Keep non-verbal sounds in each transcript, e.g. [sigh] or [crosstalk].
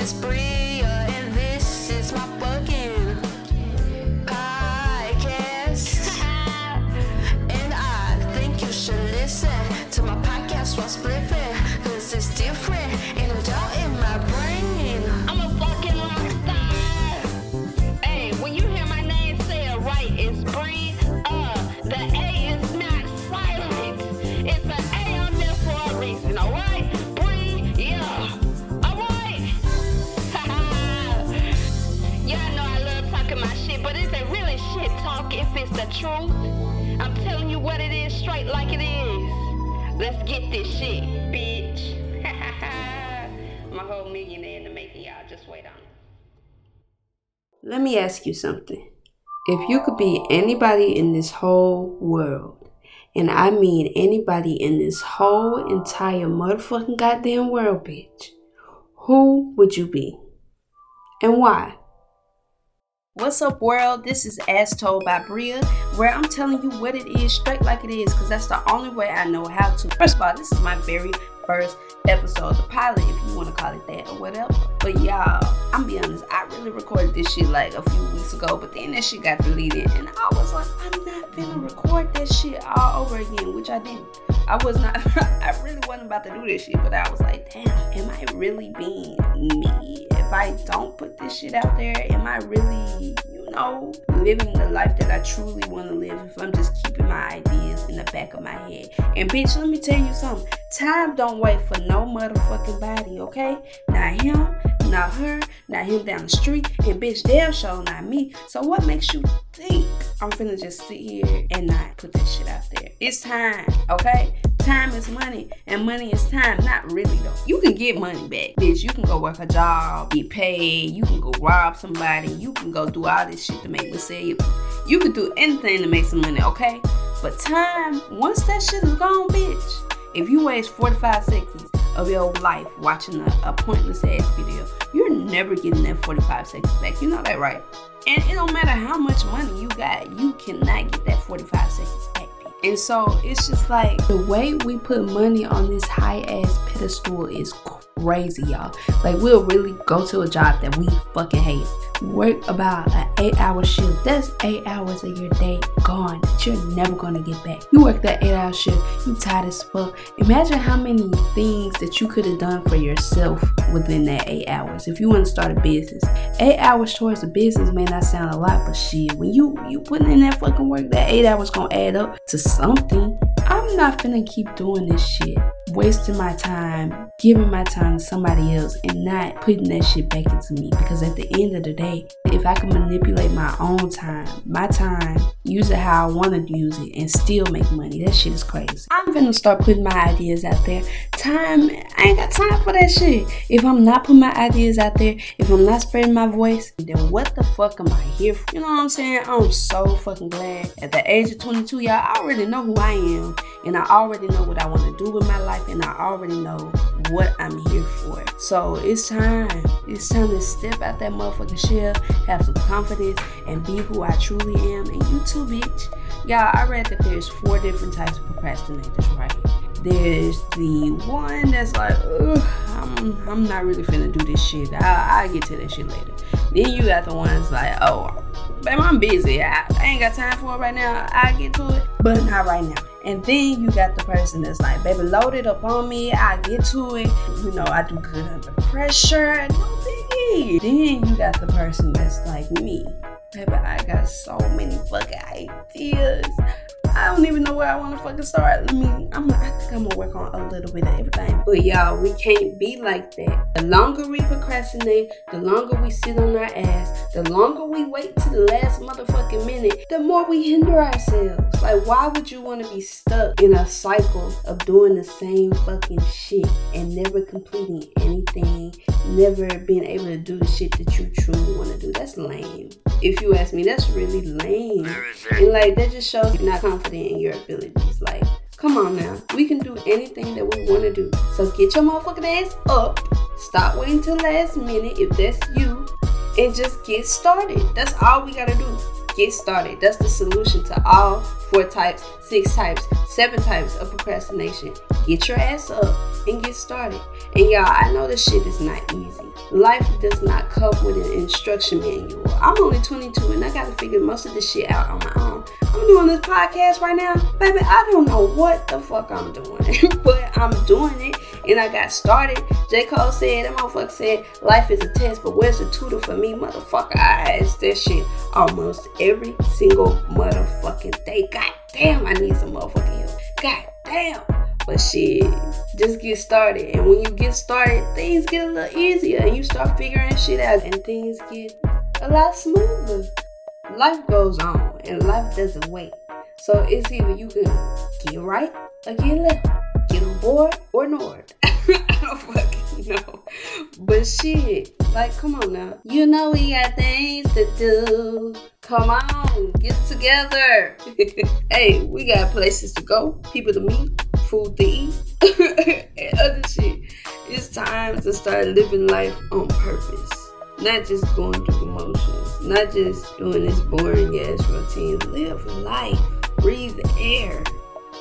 is Bria, the truth? I'm telling you what it is straight like it is. Let's get this shit, bitch. [laughs] my whole millionaire in the making, y'all. Just wait on it. Let me ask you something. If you could be anybody in this whole world, and I mean anybody in this whole entire motherfucking goddamn world, bitch, who would you be? And why? What's up, world? This is As Told by Bria, where I'm telling you what it is straight like it is, because that's the only way I know how to. First of all, this is my very first episode, the pilot, if you want to call it that or whatever. But y'all, I'm be honest, I really recorded this shit like a few weeks ago, but then that shit got deleted, and I was like, I'm not gonna record that shit all over again, which I didn't. I was not, [laughs] I really wasn't about to do this shit, but I was like, damn, am I really being me? If I don't put this shit out there, am I really, know, living the life that I truly want to live if I'm just keeping my ideas in the back of my head? And bitch, let me tell you something. Time don't wait for no motherfucking body, okay? Not him, not her, not him down the street, and bitch, they'll show not me. So what makes you think I'm finna just sit here and not put this shit out there? It's time, okay? Time is money, and money is time. Not really though. You can get money back, bitch. You can go work a job, get paid. You can go rob somebody. You can go do all this shit to make say you. Can do anything to make some money, okay? But time, once that shit is gone, bitch. If you waste 45 seconds of your life watching a, a pointless ass video, you're never getting that 45 seconds back. You know that, right? And it don't matter how much money you got, you cannot get that 45 seconds. And so it's just like the way we put money on this high ass pedestal is crazy, y'all. Like we'll really go to a job that we fucking hate. Work about an eight hour shift. That's eight hours of your day gone that you're never gonna get back. You work that eight hour shift, you tired as fuck. Imagine how many things that you could have done for yourself within that eight hours. If you want to start a business, eight hours towards a business may not sound a lot, but shit, when you you putting in that fucking work, that eight hours gonna add up to something. I'm not finna keep doing this shit, wasting my time, giving my time to somebody else, and not putting that shit back into me. Because at the end of the day, if I can manipulate my own time, my time, use it how I want to use it, and still make money, that shit is crazy. I'm gonna start putting my ideas out there. Time, I ain't got time for that shit. If I'm not putting my ideas out there, if I'm not spreading my voice, then what the fuck am I here for? You know what I'm saying? I'm so fucking glad. At the age of 22, y'all, I already know who I am, and I already know what I want to do with my life, and I already know what I'm here for. So it's time. It's time to step out that motherfucking shell, have some confidence, and be who I truly am. And you too, bitch. Y'all, I read that there's four different types of procrastinators, right? There's the one that's like, I'm, I'm not really finna do this shit. I, I'll get to that shit later. Then you got the ones like, oh, babe, I'm busy. I, I ain't got time for it right now. I'll get to it, but not right now. And then you got the person that's like, baby, load it up on me. I get to it. You know, I do good under pressure. No biggie. Then you got the person that's like me. Baby, I got so many fucking ideas. I don't even know where I want to fucking start. Let me, I'm, I think I'm gonna work on a little bit of everything. But y'all, we can't be like that. The longer we procrastinate, the longer we sit on our ass, the longer we wait to the last motherfucking minute, the more we hinder ourselves. Like, why would you want to be stuck in a cycle of doing the same fucking shit and never completing anything, never being able to do the shit that you truly want to do? That's lame. If you ask me, that's really lame. And like, that just shows you're not confident in your abilities. Like, come on now. We can do anything that we want to do. So get your motherfucking ass up. Stop waiting till last minute if that's you. And just get started. That's all we gotta do. Get started. That's the solution to all four types, six types, seven types of procrastination. get your ass up and get started. And y'all, I know this shit is not easy. Life does not come with an instruction manual. I'm only 22 and I gotta figure most of this shit out on my own. I'm doing this podcast right now, baby. I don't know what the fuck I'm doing, [laughs] but I'm doing it and I got started. J. Cole said, that motherfucker said, life is a test, but where's the tutor for me? Motherfucker, I ask that shit almost every single motherfucking day. God damn, I need some motherfucking help. God damn. But shit, just get started. And when you get started, things get a little easier and you start figuring shit out and things get a lot smoother. Life goes on and life doesn't wait. So it's either you can get right or get left. Get on board or north. [laughs] I don't fucking know. But shit, like come on now. You know we got things to do. Come on, get together. [laughs] hey, we got places to go, people to meet, food to eat, [laughs] and other shit. It's time to start living life on purpose. Not just going through the motions, not just doing this boring ass routine. Live life, breathe air.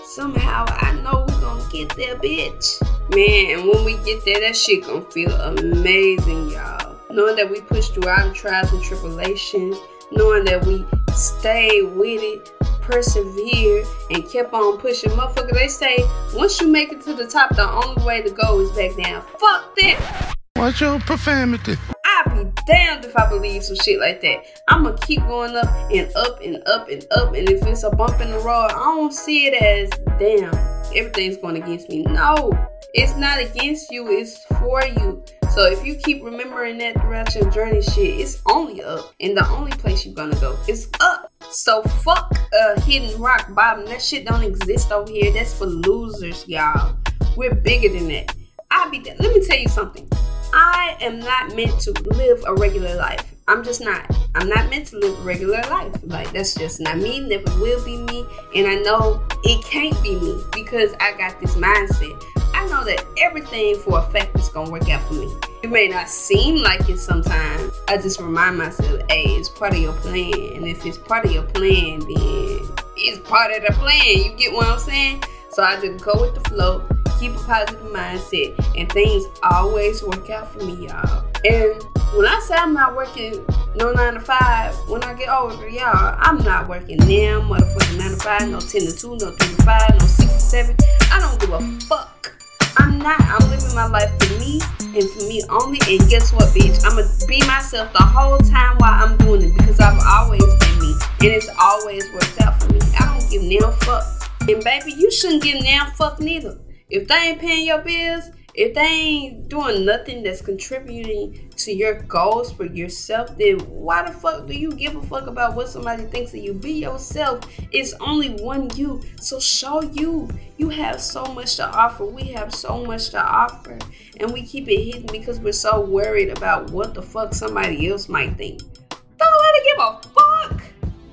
Somehow I know we're gonna get there, bitch. Man, and when we get there, that shit gonna feel amazing, y'all. Knowing that we pushed through our trials and tribulations, knowing that we stayed with it, persevere, and kept on pushing. Motherfucker, they say once you make it to the top, the only way to go is back down. Fuck that. Watch your profanity. I'd be damned if I believe some shit like that. I'ma keep going up and up and up and up, and if it's a bump in the road, I don't see it as damn, everything's going against me. No, it's not against you, it's for you. So if you keep remembering that throughout your journey, shit, it's only up, and the only place you're gonna go is up. So fuck uh hidden rock bottom. That shit don't exist over here. That's for losers, y'all. We're bigger than that. I'll be. Let me tell you something. I am not meant to live a regular life. I'm just not. I'm not meant to live regular life. Like that's just not me, never will be me. And I know it can't be me because I got this mindset. I know that everything for a fact is gonna work out for me. It may not seem like it sometimes. I just remind myself, hey, it's part of your plan. And if it's part of your plan, then it's part of the plan. You get what I'm saying? So I just go with the flow keep a positive mindset, and things always work out for me, y'all. And when I say I'm not working no nine to five, when I get older, y'all, I'm not working now, motherfucking nine to five, no ten to two, no three to five, no six to seven. I don't give a fuck. I'm not. I'm living my life for me and for me only. And guess what, bitch? I'ma be myself the whole time while I'm doing it because I've always been me, and it's always worked out for me. I don't give now fuck. And baby, you shouldn't give now fuck neither. If they ain't paying your bills, if they ain't doing nothing that's contributing to your goals for yourself, then why the fuck do you give a fuck about what somebody thinks of you? Be yourself. It's only one you. So show you. You have so much to offer. We have so much to offer. And we keep it hidden because we're so worried about what the fuck somebody else might think. Don't nobody give a fuck.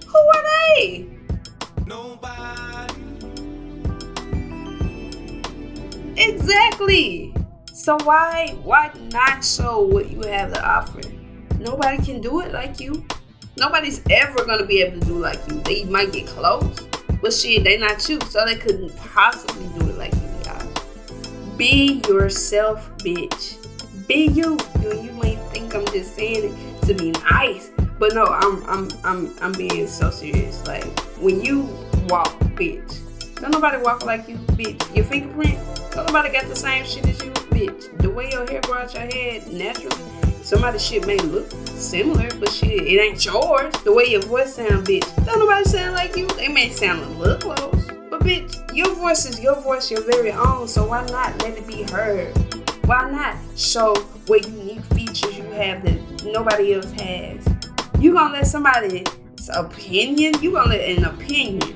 Who are they? Nobody. Exactly. So why why not show what you have to offer? Nobody can do it like you. Nobody's ever gonna be able to do like you. They might get close, but shit, they not you, so they couldn't possibly do it like you, y'all. Be yourself, bitch. Be you. You, you may think I'm just saying it to be nice, but no, I'm I'm I'm I'm being so serious. Like when you walk, bitch. Don't nobody walk like you, bitch. Your fingerprint, don't nobody got the same shit as you, bitch. The way your hair grow out your head naturally, somebody's shit may look similar, but shit, it ain't yours. The way your voice sound, bitch. Don't nobody sound like you. They may sound a little close, but bitch, your voice is your voice, your very own. So why not let it be heard? Why not show what unique features you have that nobody else has? You gonna let somebody's opinion? You gonna let an opinion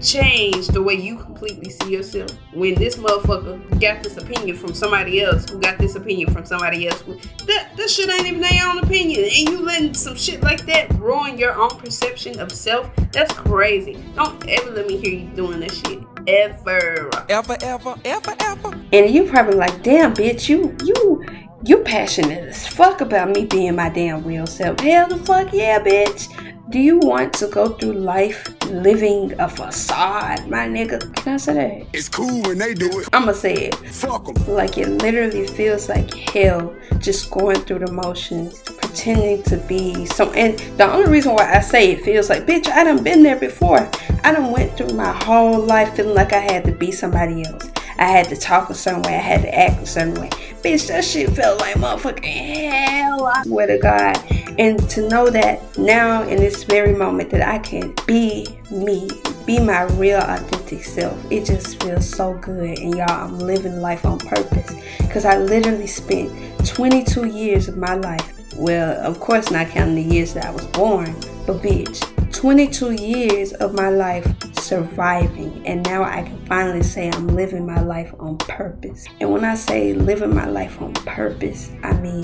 change the way you completely see yourself. When this motherfucker got this opinion from somebody else, who got this opinion from somebody else, who, that that shit ain't even their own opinion, and you letting some shit like that ruin your own perception of self. That's crazy. Don't ever let me hear you doing that shit. Ever. Ever, ever, ever, ever. And you probably like, damn, bitch, you, you, you passionate as fuck about me being my damn real self. Hell the fuck yeah, bitch. Do you want to go through life living a facade, my nigga? Can I say that? It's cool when they do it. I'ma say it. Fuck them. Like it literally feels like hell just going through the motions, pretending to be some and the only reason why I say it feels like bitch, I done been there before. I done went through my whole life feeling like I had to be somebody else. I had to talk a certain way, I had to act a certain way. Bitch, that shit felt like motherfucking hell. I swear to God. And to know that now in this very moment that I can be me, be my real authentic self, it just feels so good. And y'all, I'm living life on purpose. Because I literally spent 22 years of my life. Well, of course, not counting the years that I was born, but bitch, 22 years of my life surviving, and now I can finally say I'm living my life on purpose. And when I say living my life on purpose, I mean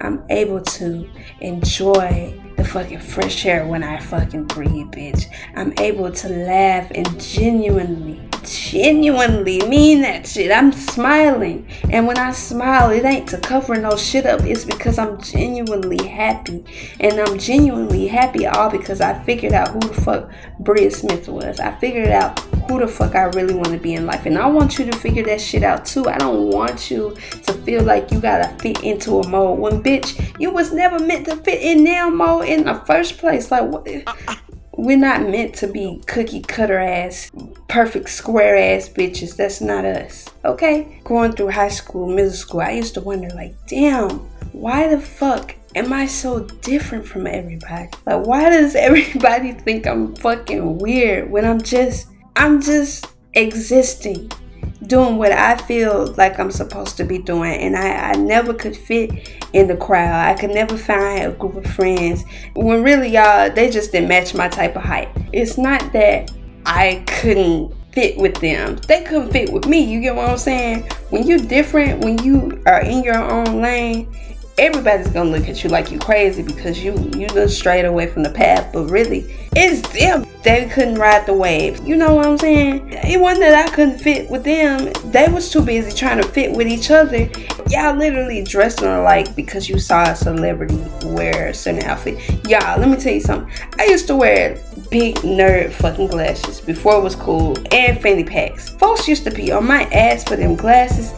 I'm able to enjoy fucking fresh air when I fucking breathe, bitch. I'm able to laugh and genuinely, genuinely mean that shit. I'm smiling. And when I smile, it ain't to cover no shit up. It's because I'm genuinely happy. And I'm genuinely happy all because I figured out who the fuck Bria Smith was. I figured out who the fuck I really want to be in life. And I want you to figure that shit out too. I don't want you to feel like you gotta fit into a mold when bitch, you was never meant to fit in now mold in the first place. Like what we're not meant to be cookie cutter ass, perfect square ass bitches. That's not us. Okay? Going through high school, middle school, I used to wonder like, damn, why the fuck am I so different from everybody? Like why does [laughs] everybody think I'm fucking weird when I'm just I'm just existing, doing what I feel like I'm supposed to be doing. And I, I never could fit in the crowd. I could never find a group of friends when really, y'all, they just didn't match my type of height. It's not that I couldn't fit with them. They couldn't fit with me. You get what I'm saying? When you're different, when you are in your own lane, everybody's gonna look at you like you crazy because you you done strayed away from the path. But really, it's them. They couldn't ride the wave. You know what I'm saying? It wasn't that I couldn't fit with them. They was too busy trying to fit with each other. Y'all literally dressing alike because you saw a celebrity wear a certain outfit. Y'all, let me tell you something. I used to wear big nerd fucking glasses before it was cool and fanny packs. Folks used to be on my ass for them glasses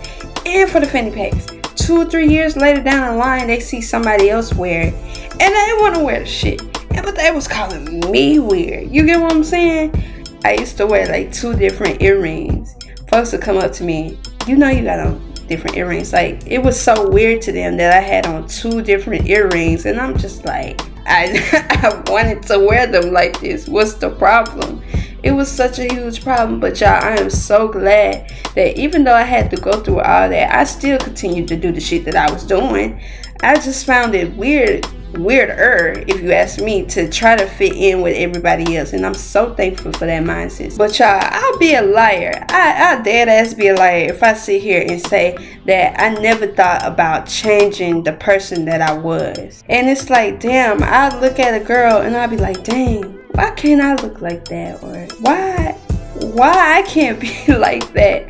and for the fanny packs two or three years later down the line, they see somebody else wear it, and they want to wear the shit. But they was calling me weird. You get what I'm saying? I used to wear like two different earrings. Folks would come up to me, you know, you got on different earrings. Like it was so weird to them that I had on two different earrings, and I'm just like, I [laughs] I wanted to wear them like this. What's the problem? It was such a huge problem, but y'all, I am so glad that even though I had to go through all that, I still continued to do the shit that I was doing. I just found it weird, weirder, if you ask me, to try to fit in with everybody else, and I'm so thankful for that mindset. But y'all, I'll be a liar. I, I'll dead ass be a liar if I sit here and say that I never thought about changing the person that I was. And it's like, damn, I look at a girl and I'll be like, dang why can't I look like that? Or why why I can't be [laughs] like that?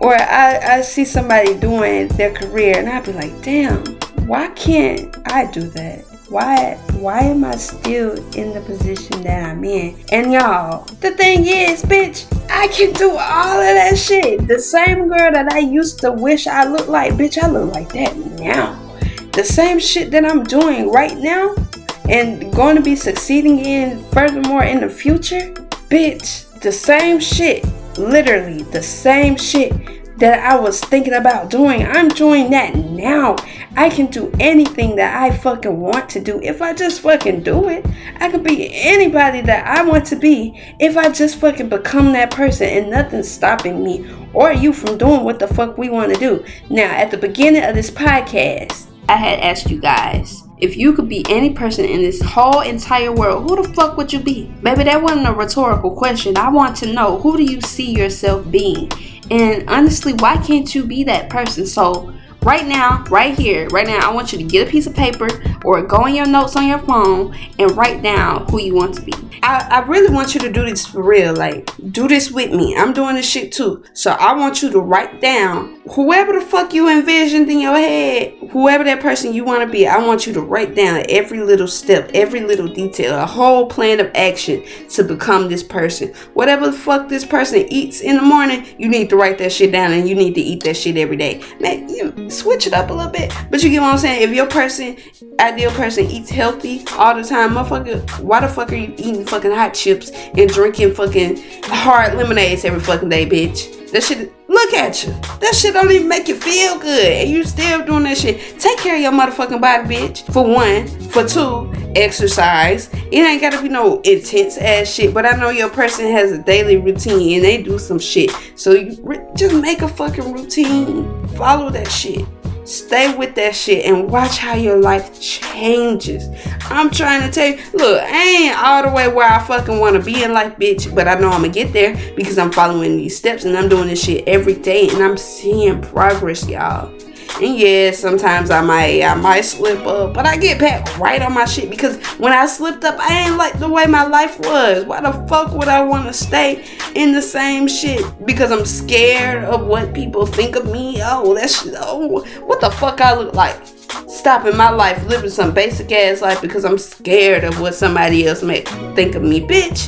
Or I, I see somebody doing their career and I'd be like, damn, why can't I do that? Why why am I still in the position that I'm in? And y'all, the thing is, bitch, I can do all of that shit. The same girl that I used to wish I looked like, bitch, I look like that now. The same shit that I'm doing right now, and going to be succeeding in furthermore in the future, bitch, the same shit, literally the same shit that I was thinking about doing. I'm doing that now. I can do anything that I fucking want to do if I just fucking do it. I could be anybody that I want to be if I just fucking become that person and nothing's stopping me or you from doing what the fuck we want to do. Now, at the beginning of this podcast, I had asked you guys if you could be any person in this whole entire world, who the fuck would you be? Baby, that wasn't a rhetorical question. I want to know who do you see yourself being? And honestly, why can't you be that person? So, right now, right here, right now, I want you to get a piece of paper. or go in your notes on your phone and write down who you want to be. I, I really want you to do this for real. Like, do this with me. I'm doing this shit too. So I want you to write down whoever the fuck you envisioned in your head, whoever that person you want to be. I want you to write down every little step, every little detail, a whole plan of action to become this person. Whatever the fuck this person eats in the morning, you need to write that shit down and you need to eat that shit every day. Man, you switch it up a little bit. But you get what I'm saying? If your person, ideal person, eats healthy all the time, motherfucker, why the fuck are you eating fucking hot chips and drinking fucking hard lemonades every fucking day, bitch? That shit, look at you. That shit don't even make you feel good. And you still doing that shit. Take care of your motherfucking body, bitch. For one. For two, exercise. It ain't gotta be no intense ass shit. But I know your person has a daily routine and they do some shit. So you re- just make a fucking routine. Follow that shit. Stay with that shit and watch how your life changes. I'm trying to tell you, look, I ain't all the way where I fucking want to be in life, bitch, but I know I'm gonna get there because I'm following these steps and I'm doing this shit every day and I'm seeing progress, y'all. And yeah, sometimes I might I might slip up, but I get back right on my shit because when I slipped up, I ain't like the way my life was. Why the fuck would I want to stay in the same shit? Because I'm scared of what people think of me. Oh, that's oh, what the fuck I look like? Stopping my life, living some basic ass life because I'm scared of what somebody else may think of me, bitch.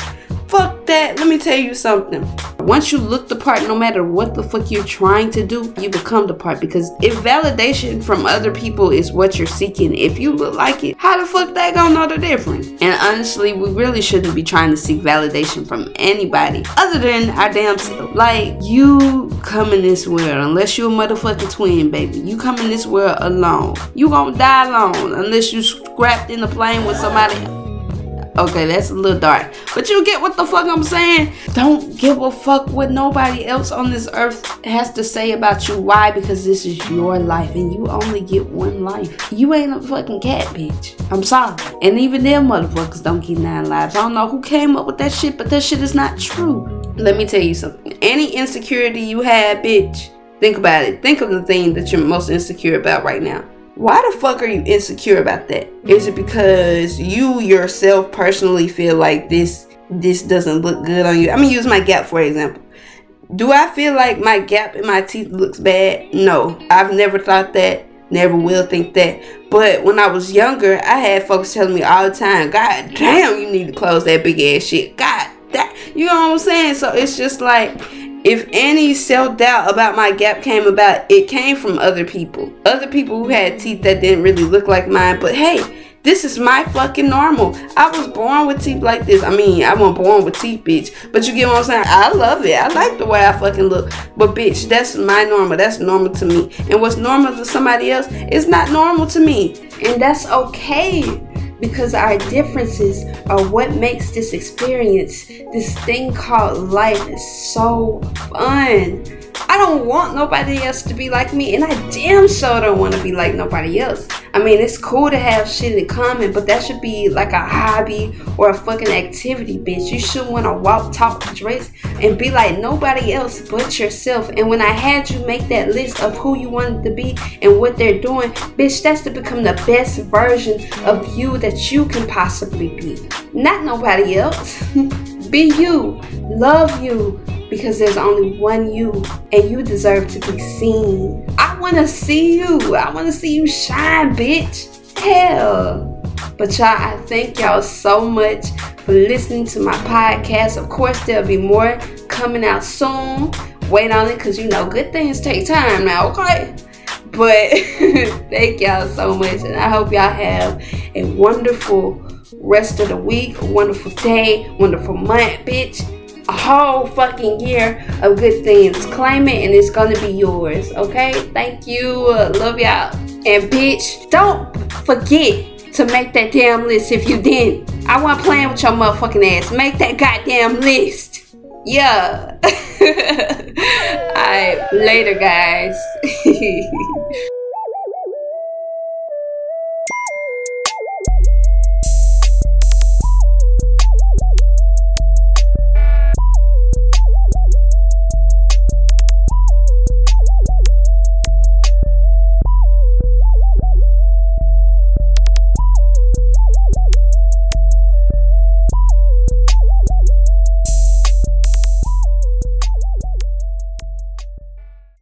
That. Let me tell you something. Once you look the part, no matter what the fuck you're trying to do, you become the part. Because if validation from other people is what you're seeking, if you look like it, how the fuck they gonna know the difference? And honestly, we really shouldn't be trying to seek validation from anybody other than our damn self. Like, you come in this world, unless you're a motherfucking twin, baby, you come in this world alone. You gonna die alone unless you scrapped in the plane with somebody Okay, that's a little dark. But you get what the fuck I'm saying? Don't give a fuck what nobody else on this earth has to say about you. Why? Because this is your life and you only get one life. You ain't a fucking cat, bitch. I'm sorry. And even them motherfuckers don't get nine lives. I don't know who came up with that shit, but that shit is not true. Let me tell you something. Any insecurity you have, bitch, think about it. Think of the thing that you're most insecure about right now why the fuck are you insecure about that? Is it because you yourself personally feel like this this doesn't look good on you? I'm gonna use my gap for example. Do I feel like my gap in my teeth looks bad? No. I've never thought that, never will think that. But when I was younger, I had folks telling me all the time, God damn, you need to close that big ass shit. God that you know what I'm saying? So it's just like if any self doubt about my gap came about, it came from other people. Other people who had teeth that didn't really look like mine. But hey, this is my fucking normal. I was born with teeth like this. I mean, I wasn't born with teeth, bitch. But you get what I'm saying? I love it. I like the way I fucking look. But bitch, that's my normal. That's normal to me. And what's normal to somebody else is not normal to me. And that's okay because our differences are what makes this experience, this thing called life, so fun. I don't want nobody else to be like me, and I damn sure don't want to be like nobody else. I mean, it's cool to have shit in common, but that should be like a hobby or a fucking activity, bitch. You shouldn't want to walk, talk, dress, and be like nobody else but yourself. And when I had you make that list of who you wanted to be and what they're doing, bitch, that's to become the best version of you that you can possibly be. Not nobody else. [laughs] be you. Love you because there's only one you and you deserve to be seen. Want to see you. I want to see you shine, bitch. Hell. But y'all, I thank y'all so much for listening to my podcast. Of course, there'll be more coming out soon. Wait on it because you know good things take time now, okay? But [laughs] thank y'all so much, and I hope y'all have a wonderful rest of the week, a wonderful day, wonderful month, bitch whole fucking year of good things. Claim it and it's gonna be yours. Okay? Thank you. Love y'all. And bitch, don't forget to make that damn list if you didn't. I want playing with your motherfucking ass. Make that goddamn list. Yeah. [laughs] Alright, later guys. [laughs]